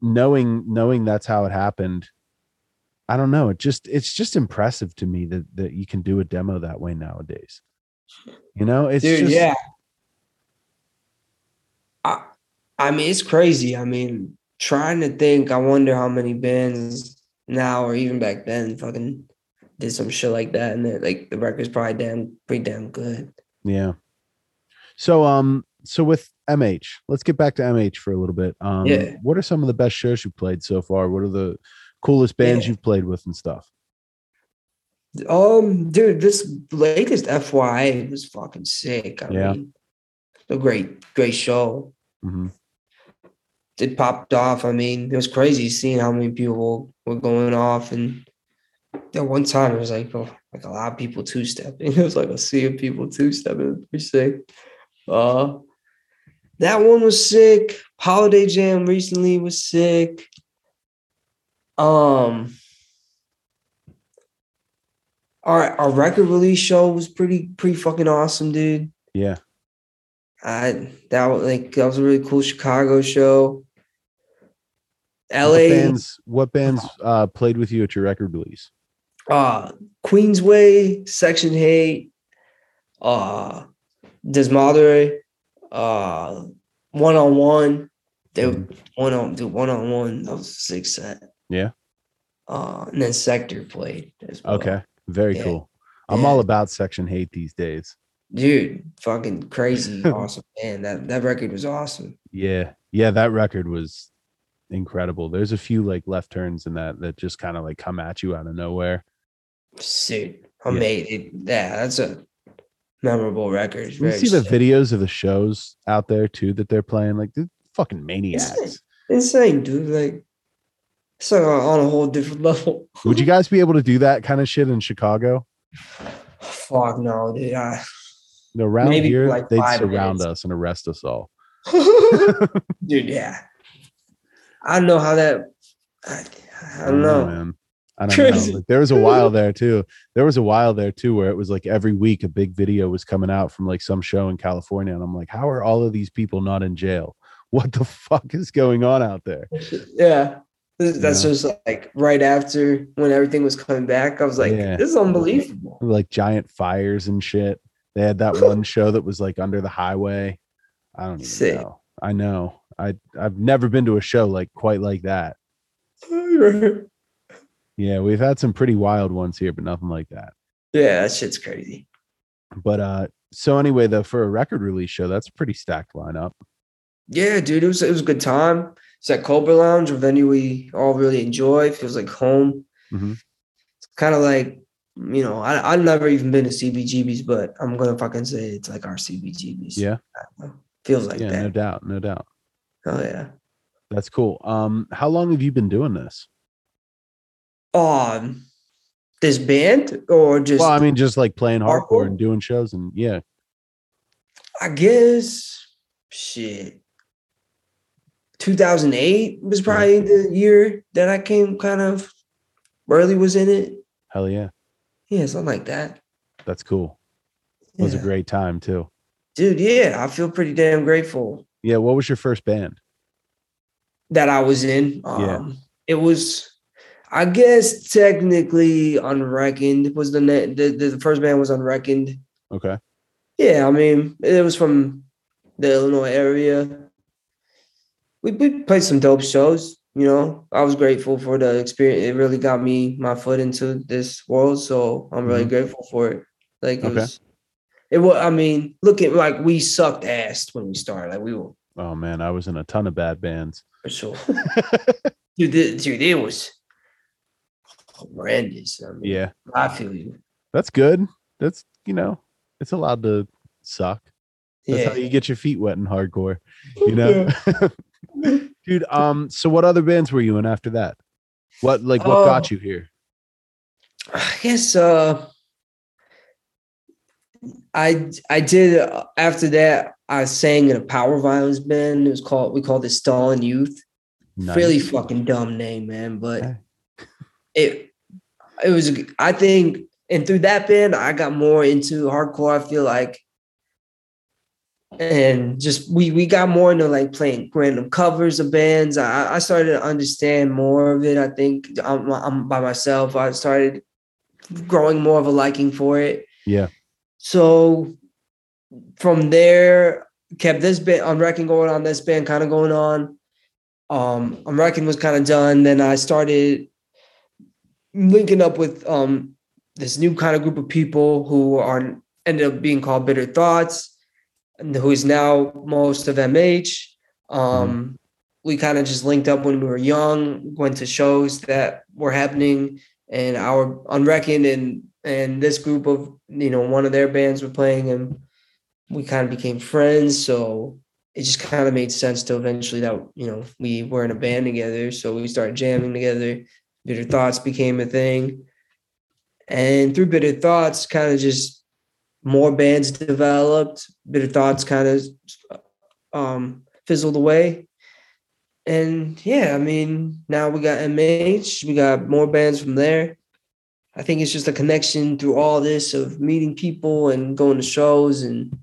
knowing knowing that's how it happened i don't know it just it's just impressive to me that that you can do a demo that way nowadays you know it's Dude, just yeah. I, I mean, it's crazy. I mean, trying to think, I wonder how many bands now or even back then fucking did some shit like that. And like, the record's probably damn, pretty damn good. yeah so um so with mh let's get back to mh for a little bit um Yeah. what are some of the best shows you've played so far what are the coolest bands Yeah. you've played with and stuff Um, dude, this latest FY was fucking sick. I Yeah. mean, a great, great show. hmm It popped off. I mean, it was crazy seeing how many people were going off. And at one time, it was like, oh, like a lot of people two stepping. It was like a sea of people two stepping. Pretty sick. Uh, that one was sick. Holiday Jam recently was sick. Um, our our record release show was pretty pretty fucking awesome, dude. yeah I that was like that was a really cool Chicago show. what LA, bands what bands uh played with you at your record release uh, Queensway, Section H8, uh, Desmadre, uh, one on one. They one on do one on one. That was a sick set. Yeah. Uh, and then Sector played as well. Okay, very Yeah. cool. I'm Yeah. all about Section H8 these days. dude, fucking crazy, awesome man. That that record was awesome. Yeah, yeah, that record was incredible. There's a few like left turns in that that just kind of like come at you out of nowhere. Sick. I Yeah. made it. Yeah, that's a memorable record. You see the videos of the shows out there too that they're playing, like they're fucking maniacs. insane, dude. Like Uh, on a whole different level. Would you guys be able to do that kind of shit in Chicago? Fuck no, dude. I, Around Maybe here, like they'd surround minutes. us and arrest us all. dude, yeah. I don't know how that. I, I don't know. man. I don't Crazy. know. There was a while there too. There was a while there too where it was like every week a big video was coming out from like some show in California, and I'm like, how are all of these people not in jail? What the fuck is going on out there? Yeah. That's Yeah. just like right after when everything was coming back. I was like, Yeah. this is unbelievable. Like giant fires and shit. They had that one show that was like under the highway. I don't even Sick. know. I know. I I've never been to a show like quite like that. Yeah, we've had some pretty wild ones here, but nothing like that. yeah, that shit's crazy. But uh so anyway, though, for a record release show, that's a pretty stacked lineup. Yeah, dude, it was it was a good time. It's at Cobra Lounge, a venue we all really enjoy. Feels like home. Mhm. It's kind of like you know, I I've never even been to CBGB's, but I'm gonna fucking say it's like our CBGB's. Yeah. feels like yeah, no doubt, no doubt. Oh yeah. That's cool. Um, how long have you been doing this? Um, this band or just well, I mean, just like playing hardcore hardcore? and doing shows, and yeah, I guess shit. 2008 was probably the year that I came kind of early was in it. hell yeah, Yeah, something like that. that's cool. It was a great time too. Dude, yeah, I feel pretty damn grateful Yeah, what was your first band? that I was in. Um, Yeah. It was, I guess, technically Unreckoned was the, the the the first band was Unreckoned. Okay, Yeah, I mean, it was from the Illinois area. We, we played some dope shows. You know, I was grateful for the experience. It really got me my foot into this world, so I'm really Mhm. grateful for it. Like it Okay. was, it was. I mean, look at like we sucked ass when we started. Like we were oh man, I was in a ton of bad bands. for sure. dude, dude, it was horrendous. I mean, yeah, I feel you. that's good. That's you know, it's allowed to suck. That's Yeah, how you get your feet wet in hardcore, you know. Dude, um, so what other bands were you in after that? What like what Oh. got you here? I guess uh I I did uh, after that I sang in a power violence band. It was called we called it Stalin Youth. Nice. Really fucking dumb name, man. But Okay. it it was I think and through that band I got more into hardcore, I feel like. And just we we got more into like playing random covers of bands. I, I started to understand more of it. I think I'm, I'm by myself. I started growing more of a liking for it. Yeah. So from there, kept this band on Wrecking going on, this band kind of going on. Um, on Wrecking was kind of done. Then I started linking up with um this new kind of group of people who are ended up being called Bitter Thoughts, who is now most of MH. Um, we kind of just linked up when we were young, went to shows that were happening, and our Unreckoned and and this group of you know one of their bands were playing, and we kind of became friends. So it just kind of made sense to eventually that you know we were in a band together. So we started jamming together. Bitter Thoughts became a thing, and through Bitter Thoughts, kind of just more bands developed. Bitter Thoughts kind of um, fizzled away. And yeah, I mean, now we got MH, we got more bands from there. I think it's just a connection through all this of meeting people and going to shows and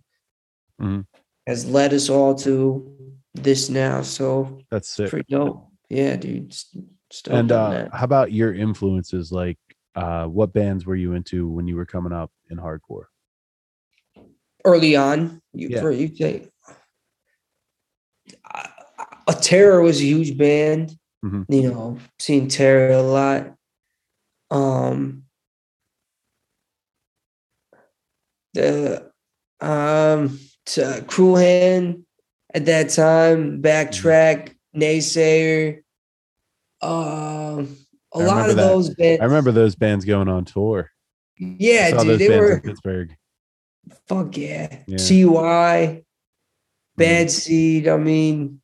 Mhm. has led us all to this now. So That's sick. pretty dope. Yeah, dude. And uh, how about your influences? Like, uh, what bands were you into when you were coming up in hardcore? Early on, you Yeah. you take uh, a terror was a huge band. Mhm. You know, seeing terror a lot. Um, the um to Cruel Hand at that time, Backtrack, Naysayer. Um, a I lot of that. those bands. I remember those bands going on tour. Yeah, dude, they were in Pittsburgh. Fuck yeah. Yeah. CY, Bad Seed, I mean,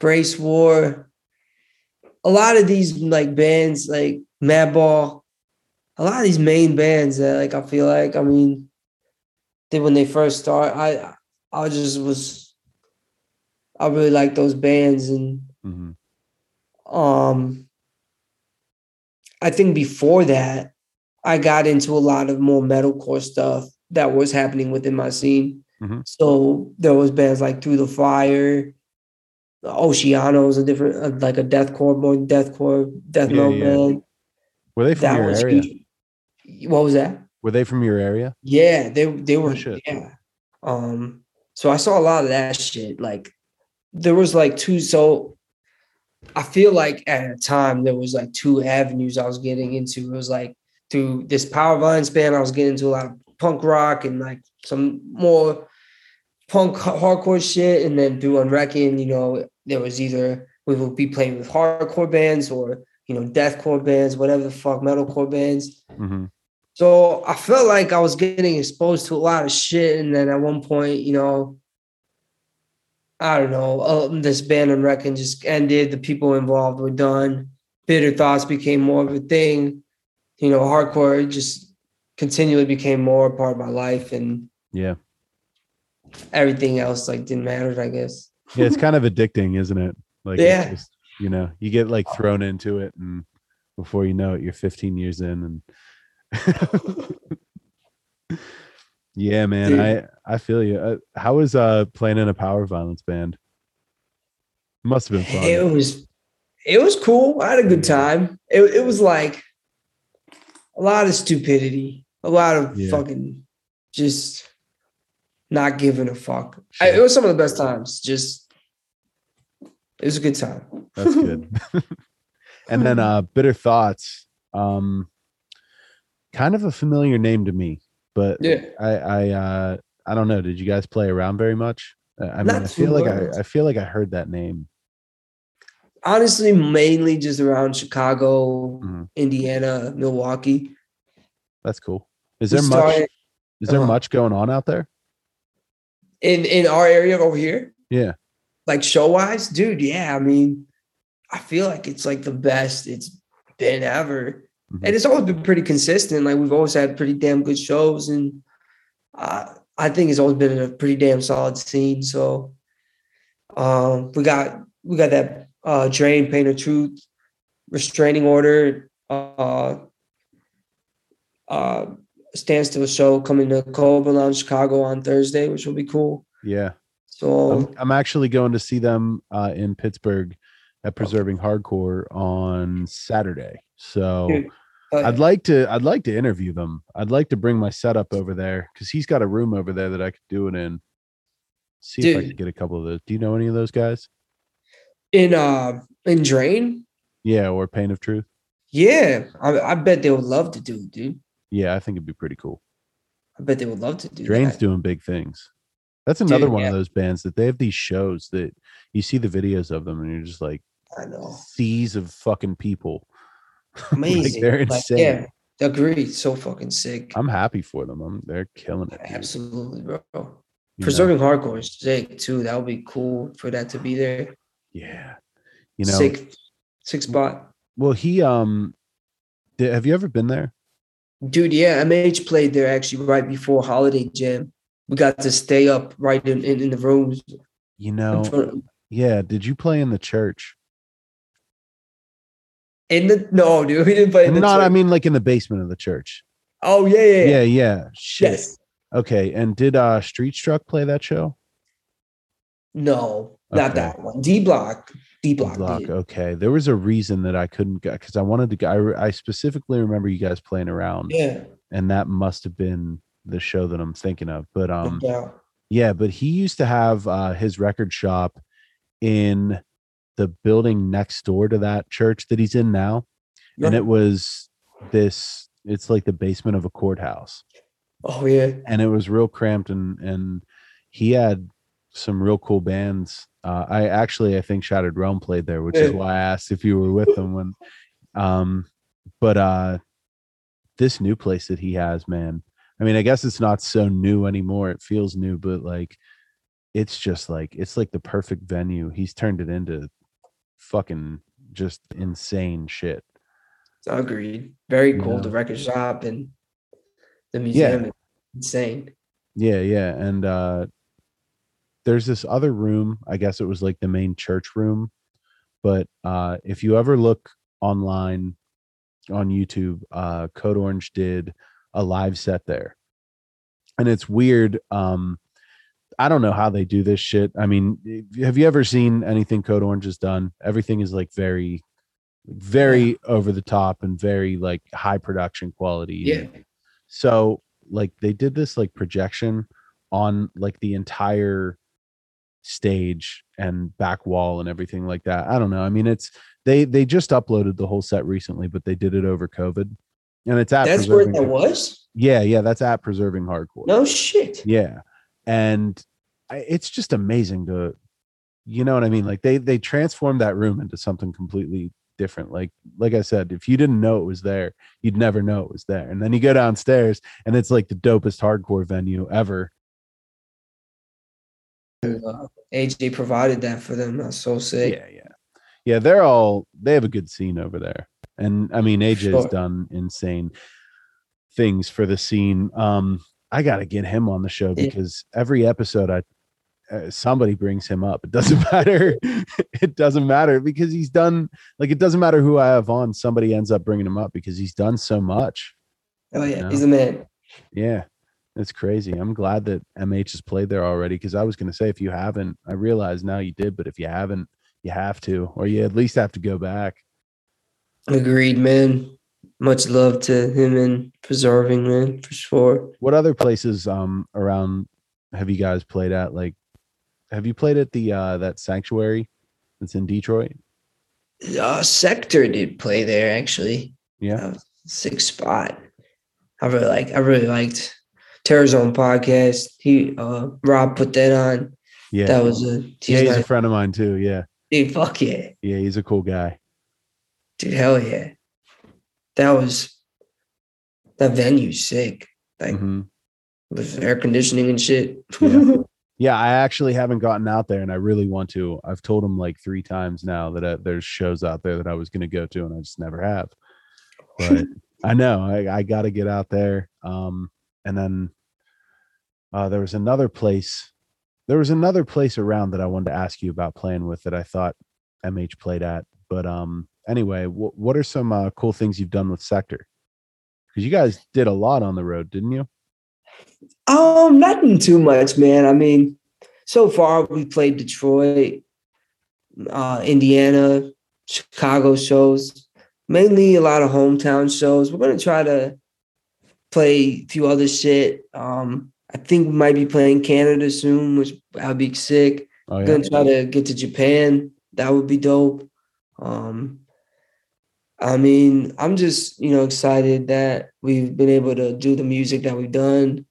Brace War. A lot of these like bands like Madball, a lot of these main bands that like I feel like I mean, they when they first start, I I just was I really like those bands and hmm um I think before that I got into a lot of more metalcore stuff that was happening within my scene. Mhm. So there was bands like Through the Fire, Oceano is a different uh, like a deathcore, more deathcore, death Yeah, metal yeah. band. Were they from That your was area? huge. What was that? Were they from your area? Yeah, they they were shit. yeah. Um, so I saw a lot of that shit. Like there was like two. So I feel like at a time there was like two avenues I was getting into. It was like through this power violence band, I was getting into a lot of punk rock and like some more punk hardcore shit. And then through Unreckon, you know, there was either we would be playing with hardcore bands or you know deathcore bands, whatever the fuck, metalcore bands. hmm So I felt like I was getting exposed to a lot of shit, and then at one point, you know, I don't know, uh, this band on Reckon just ended. The people involved were done. Bitter thoughts became more of a thing. You know, hardcore just continually became more a part of my life, and Yeah. everything else like didn't matter. I guess. Yeah, it's kind of addicting, isn't it? Like, Yeah. just, you know, you get like thrown into it, and before you know it, you're 15 years in, and yeah, man, Dude. I I feel you. Uh, how was uh playing in a power violence band? Must have been fun. It was, it was cool. I had a good time. It it was like a lot of stupidity, a lot of Yeah. fucking just not giving a fuck. I, it was some of the best times. Just it was a good time. That's good. and then uh bitter thoughts. Um kind of a familiar name to me, but Yeah. I I uh I don't know. Did you guys play around very much? I mean, I feel like. I, I feel like I heard that name. Honestly, mainly just around Chicago, Mhm. Indiana, Milwaukee. That's cool. Is there much is there uh-huh. much going on out there? in in our area over here? Yeah. like show wise, dude, yeah. I mean, I feel like it's like the best it's been ever. Mhm. And it's always been pretty consistent. Like we've always had pretty damn good shows. And uh, I think it's always been a pretty damn solid scene. So um we got we got that uh drain pain of truth restraining order uh uh standstill show coming to Lounge Chicago on Thursday, which will be cool. Yeah. So I'm, I'm actually going to see them uh, in Pittsburgh at Preserving Hardcore on Saturday. So Dude, uh, I'd like to I'd like to interview them. I'd like to bring my setup over there because he's got a room over there that I could do it in. See if I Dude. could get a couple of those. Do you know any of those guys? in uh in Drain, Yeah, or Pain of Truth. yeah, I, I bet they would love to do it, dude. Yeah, I think it'd be pretty cool. I bet they would love to do Drain's that. doing big things. That's another Dude, one yeah. of those bands that they have these shows that you see the videos of them and you're just like I know, seas of fucking people. amazing. they're Like, insane. yeah, agreed. So fucking sick. I'm happy for them. I'm, they're killing it. dude, Absolutely, bro. you know? Preserving hardcore is sick too. That would be cool for that to be there. Yeah. You know, sick, sick spot, well, he um, did, have you ever been there? Dude. Yeah, MH played there actually right before Holiday Jam. We got to stay up right in, in, in the rooms. You know, yeah. Did you play in the church? in the no, dude. We didn't play in the Not, I mean, like in the basement of the church. Oh yeah, yeah, Yeah, yeah. yeah. Shit. Yes. Okay. And did uh Street Struck play that show? No, not Okay. that one. D Block. D Block. Block. Okay. There was a reason that I couldn't go because I wanted to go. I, I specifically remember you guys playing around, Yeah. and that must have been the show that I'm thinking of. But um, doubt. yeah, but he used to have uh, his record shop in the building next door to that church that he's in now, and it was this. It's like the basement of a courthouse, Oh yeah. and it was real cramped, and and he had some real cool bands. Uh, I actually I think Shattered Realm played there, which is why I asked if you were with them when. Um, but uh, this new place that he has, man. I mean, I guess it's not so new anymore. It feels new, but like, it's just like it's like the perfect venue. He's turned it into fucking just insane shit. Agreed. Very cool. Yeah. The record shop and the museum. is Insane. Yeah, yeah. And uh there's this other room, I guess it was like the main church room. But uh if you ever look online on YouTube, uh Code Orange did a live set there. And it's weird. Um I don't know how they do this shit. I mean, have you ever seen anything Code Orange has done? Everything is like very, very over the top and very like high production quality. Yeah. So like they did this like projection on like the entire stage and back wall and everything like that. I don't know. I mean, it's they they just uploaded the whole set recently, but they did it over COVID, and it's at That's where that was? yeah, yeah, that's at preserving hardcore. No shit. Yeah, and I, it's just amazing to, you know what I mean? Like they they transformed that room into something completely different. Like like I said, if you didn't know it was there, you'd never know it was there. And then you go downstairs, and it's like the dopest hardcore venue ever. Uh, AJ provided that for them. That's so sick. Yeah, yeah, yeah. They're all they have a good scene over there, and I mean AJ has Sure. done insane things for the scene. Um, I got to get him on the show Yeah. because every episode I uh, somebody brings him up. It doesn't matter. it doesn't matter because he's done like it doesn't matter who I have on. Somebody ends up bringing him up because he's done so much. Oh yeah, No. he's a man. Yeah, it's crazy. I'm glad that MH has played there already because I was going to say if you haven't, I realize now you did, but if you haven't, you have to, or you at least have to go back. Agreed, man. Much love to him and preserving, man, for sure. What other places um around have you guys played at? Like, have you played at the uh that sanctuary that's in Detroit? Uh, Sector did play there actually. Yeah, a sick spot. I really like. I really liked Terrorzone podcast. He uh Rob put that on. yeah, That was a yeah. he's He's a friend of mine too. Yeah, dude. Fuck yeah, yeah. He's a cool guy. dude. Hell yeah. That was that venue sick. Like Mhm. with air conditioning and shit. Yeah. Yeah, I actually haven't gotten out there, and I really want to. I've told him like three times now that uh there's shows out there that I was going to go to, and I just never have. But I know I, I got to get out there. Um, and then uh, there was another place. There was another place around that I wanted to ask you about playing with that I thought MH played at. But um, anyway, wh- what are some uh, cool things you've done with Sector? Because you guys did a lot on the road, didn't you? Um, nothing too much, man. I mean, so far we played Detroit, uh, Indiana, Chicago shows, mainly a lot of hometown shows. We're gonna try to play a few other shit. Um, I think we might be playing Canada soon, which I'll be sick. Oh yeah, gonna try to get to Japan. That would be dope. Um, I mean, I'm just you know excited that we've been able to do the music that we've done.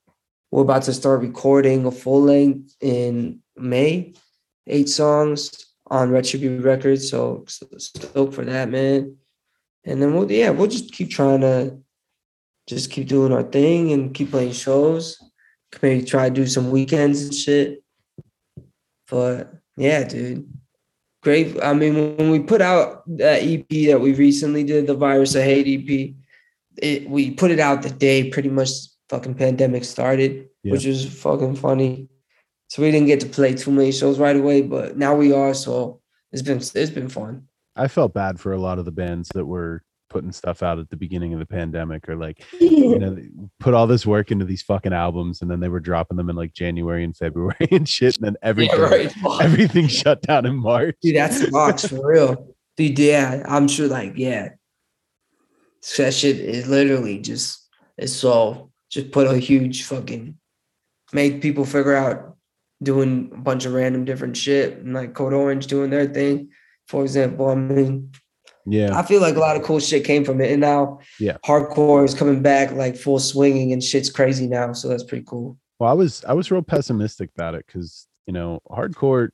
We're about to start recording a full length in May, eight songs on Retribute Records. So stoked for that, man. And then we'll yeah, we'll just keep trying to just keep doing our thing and keep playing shows. Maybe try to do some weekends and shit. But yeah, dude. Great. I mean, when we put out that EP that we recently did, the Virus of Hate EP, it we put it out the day pretty much fucking pandemic started, Yeah. which was fucking funny. So we didn't get to play too many shows right away, but now we are. So it's been it's been fun. I felt bad for a lot of the bands that were putting stuff out at the beginning of the pandemic or like you know put all this work into these fucking albums and then they were dropping them in like January and February and shit and then everything Yeah, right. Everything shut down in March. Dude, that sucks for real. Dude, yeah, I'm sure. Like, yeah, So that shit is literally just it's all just put a huge fucking make people figure out doing a bunch of random different shit and like Code Orange doing their thing. For example, I mean, Yeah. I feel like a lot of cool shit came from it, and now Yeah. hardcore is coming back like full swinging and shit's crazy now. So that's pretty cool. Well, I was I was real pessimistic about it because you know hardcore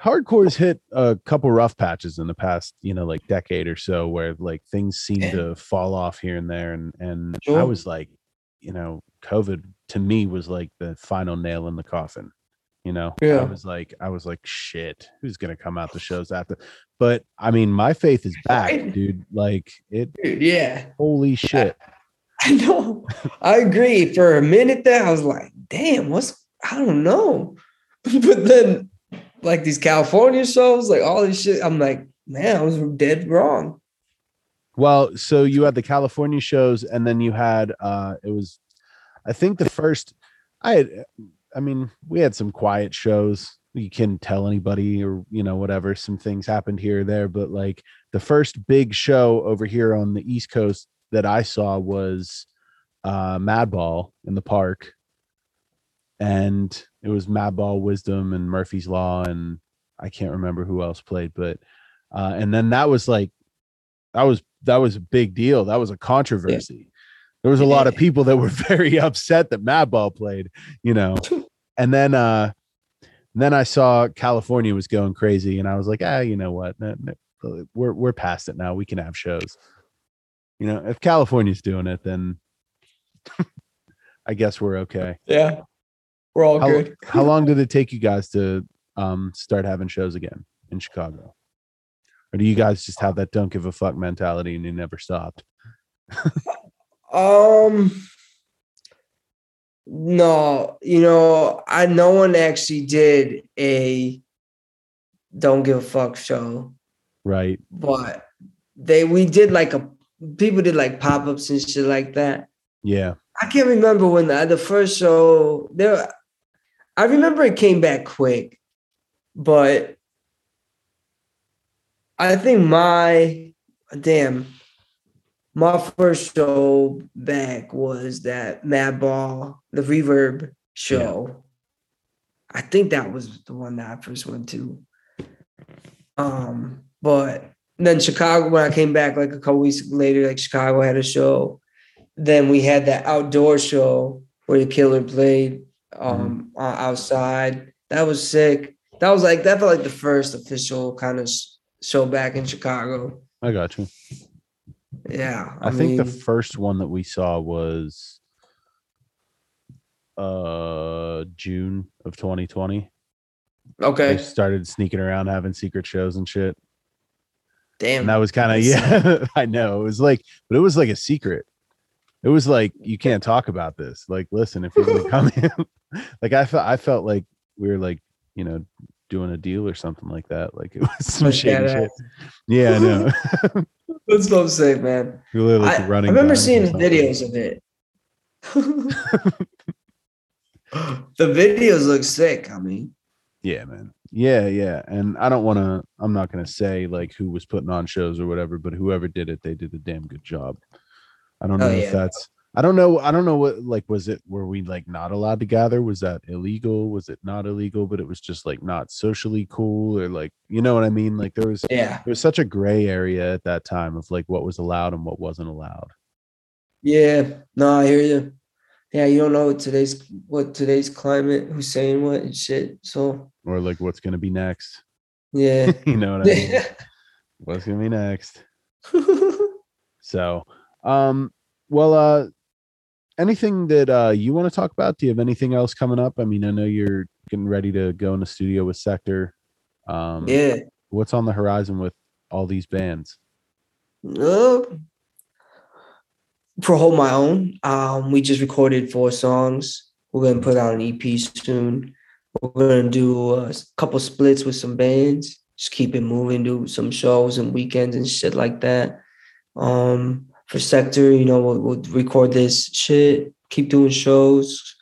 hardcore's hit a couple rough patches in the past you know like decade or so where like things seem Yeah. to fall off here and there and and I was like you know COVID to me was like the final nail in the coffin You know, I was like, I was like, shit, who's gonna come out the shows after? But I mean, my faith is back, Right. dude. Like it. Dude, yeah. Holy shit. I know. I agree. For a minute there, I was like, damn, what's I don't know. but then like these California shows, like all this shit, I'm like, man, I was dead wrong. Well, so you had the California shows, and then you had uh it was I think the first I had I mean, we had some quiet shows. You can tell anybody or you know, whatever, some things happened here or there, but like the first big show over here on the East Coast that I saw was uh Madball in the park. And it was Madball Wisdom and Murphy's Law and I can't remember who else played, but uh and then that was like that was that was a big deal. That was a controversy. There was a lot of people that were very upset that Madball played, you know. And then uh then I saw California was going crazy and I was like, ah, you know what? No- no, We're we're past it now. We can have shows. You know, if California's doing it, then I guess we're okay. Yeah. We're all How, good. how long did it take you guys to um start having shows again in Chicago? Or do you guys just have that don't give a fuck mentality and you never stopped? Um no, you know, I no one actually did a don't give a fuck show, Right. but they we did like a people did like pop-ups and shit like that. Yeah. I can't remember when the, the first show there. I remember it came back quick, but I think my damn my first show back was that Madball, the Reverb show. I think that was the one that I first went to. Um, but then Chicago, when I came back like a couple weeks later, like Chicago had a show then we had that outdoor show where the killer played um o- outside that was sick that was like that felt like the first official kind of show back in chicago I got you. Yeah I, think the first one that we saw was uh June of 2020. They okay started sneaking around having secret shows and shit. damn And that was kind of yeah, I know. It was like but it was like a secret. It was like you can't talk about this. Like listen, if you're going to come in like I felt I felt like we were like, you know, doing a deal or something like that. Like it was some shady shit. Yeah, I know. Let's go say man We were, like, I, I remember seeing videos of it the videos look sick i mean Yeah, man. Yeah, yeah. And I don't want to, I'm not going to say like who was putting on shows or whatever, but whoever did it, they did a damn good job. I don't oh, know Oh, if yeah. that's, I don't know. I don't know what, like, was it, were we like not allowed to gather? Was that illegal? Was it not illegal, but it was just like not socially cool or like, you know what I mean? Like there was, yeah there was such a gray area at that time of like what was allowed and what wasn't allowed. Yeah, no, I hear you. Yeah, you don't know what today's what today's climate, who's saying what and shit. So Or like what's going to be next. yeah. you know what I mean? what's going to be next? So, um, well, uh, anything that uh you want to talk about? Do you have anything else coming up? I mean, I know you're getting ready to go in the studio with Sector. Um, yeah. what's on the horizon with all these bands? Uh, for hold my own, um, we just recorded four songs. We're gonna put out an EP soon. We're gonna do a couple splits with some bands. Just keep it moving. Do some shows and weekends and shit like that. Um, for sector, you know, we'll, we'll record this shit. Keep doing shows.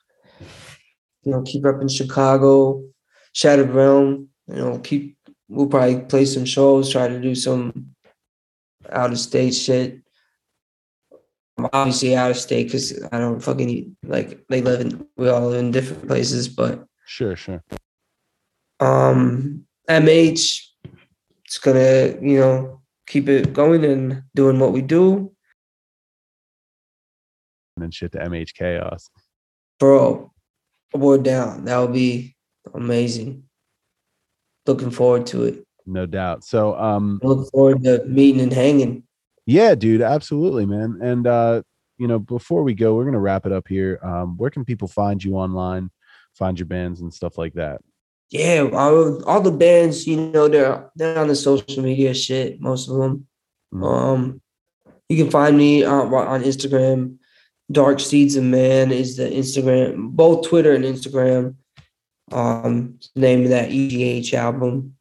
You know, keep up in Chicago, Shattered Realm. You know, keep. We'll probably play some shows. Try to do some out of state shit. I'm obviously out of state because I don't fucking eat, like they live in we all live in different places, but Sure, sure. um MH it's gonna, you know, keep it going and doing what we do. And then shit to MH Chaos. Bro, we're down. That would be amazing. Looking forward to it. No doubt. So, um, Looking forward to meeting and hanging. yeah, dude, absolutely, man. And uh, you know, before we go, we're gonna wrap it up here. Um, where can people find you online? find your bands and stuff like that? Yeah, all, all the bands, you know, they're they're on the social media shit. Most of them. Mm. Um, you can find me on, on Instagram. Dark Seeds of Man is the Instagram, both Twitter and Instagram. Um, name of that EGH album.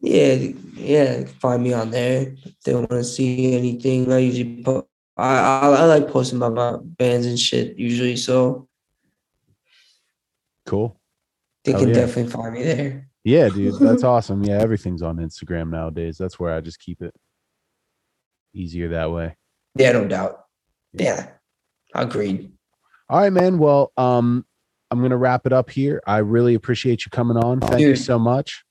Yeah, yeah, find me on there. If they want to see anything, I usually put. I, I I like posting about my bands and shit usually, so Cool. they Hell can yeah. definitely find me there. Yeah, dude, that's awesome. Yeah, everything's on Instagram nowadays. That's where I just keep it easier that way. Yeah, no doubt. Yeah, agreed. All right, man. Well, um, I'm gonna wrap it up here. I really appreciate you coming on. Thank you so much.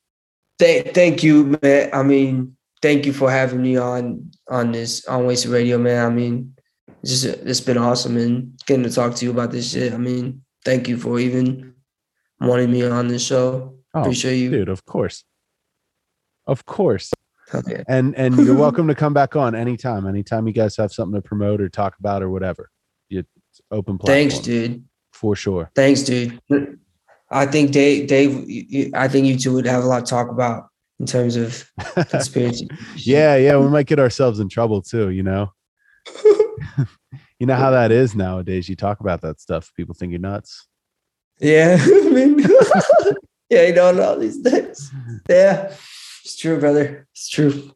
Thank, thank you, man. I mean, thank you for having me on on this on Wasted Radio, man. I mean, it's just it's been awesome and getting to talk to you about this shit. I mean, thank you for even wanting me on this show. Oh, Appreciate you. dude, of course. Of course. Okay. And and you're welcome to come back on anytime. Anytime you guys have something to promote or talk about or whatever. Open platform. Thanks, dude. For sure. Thanks, dude. I think Dave, Dave, I think you two would have a lot to talk about in terms of conspiracy. yeah, yeah. We might get ourselves in trouble too, you know. you know how that is nowadays. You talk about that stuff, people think you're nuts. Yeah, I mean, yeah, you don't know these things. Yeah, it's true, brother. It's true.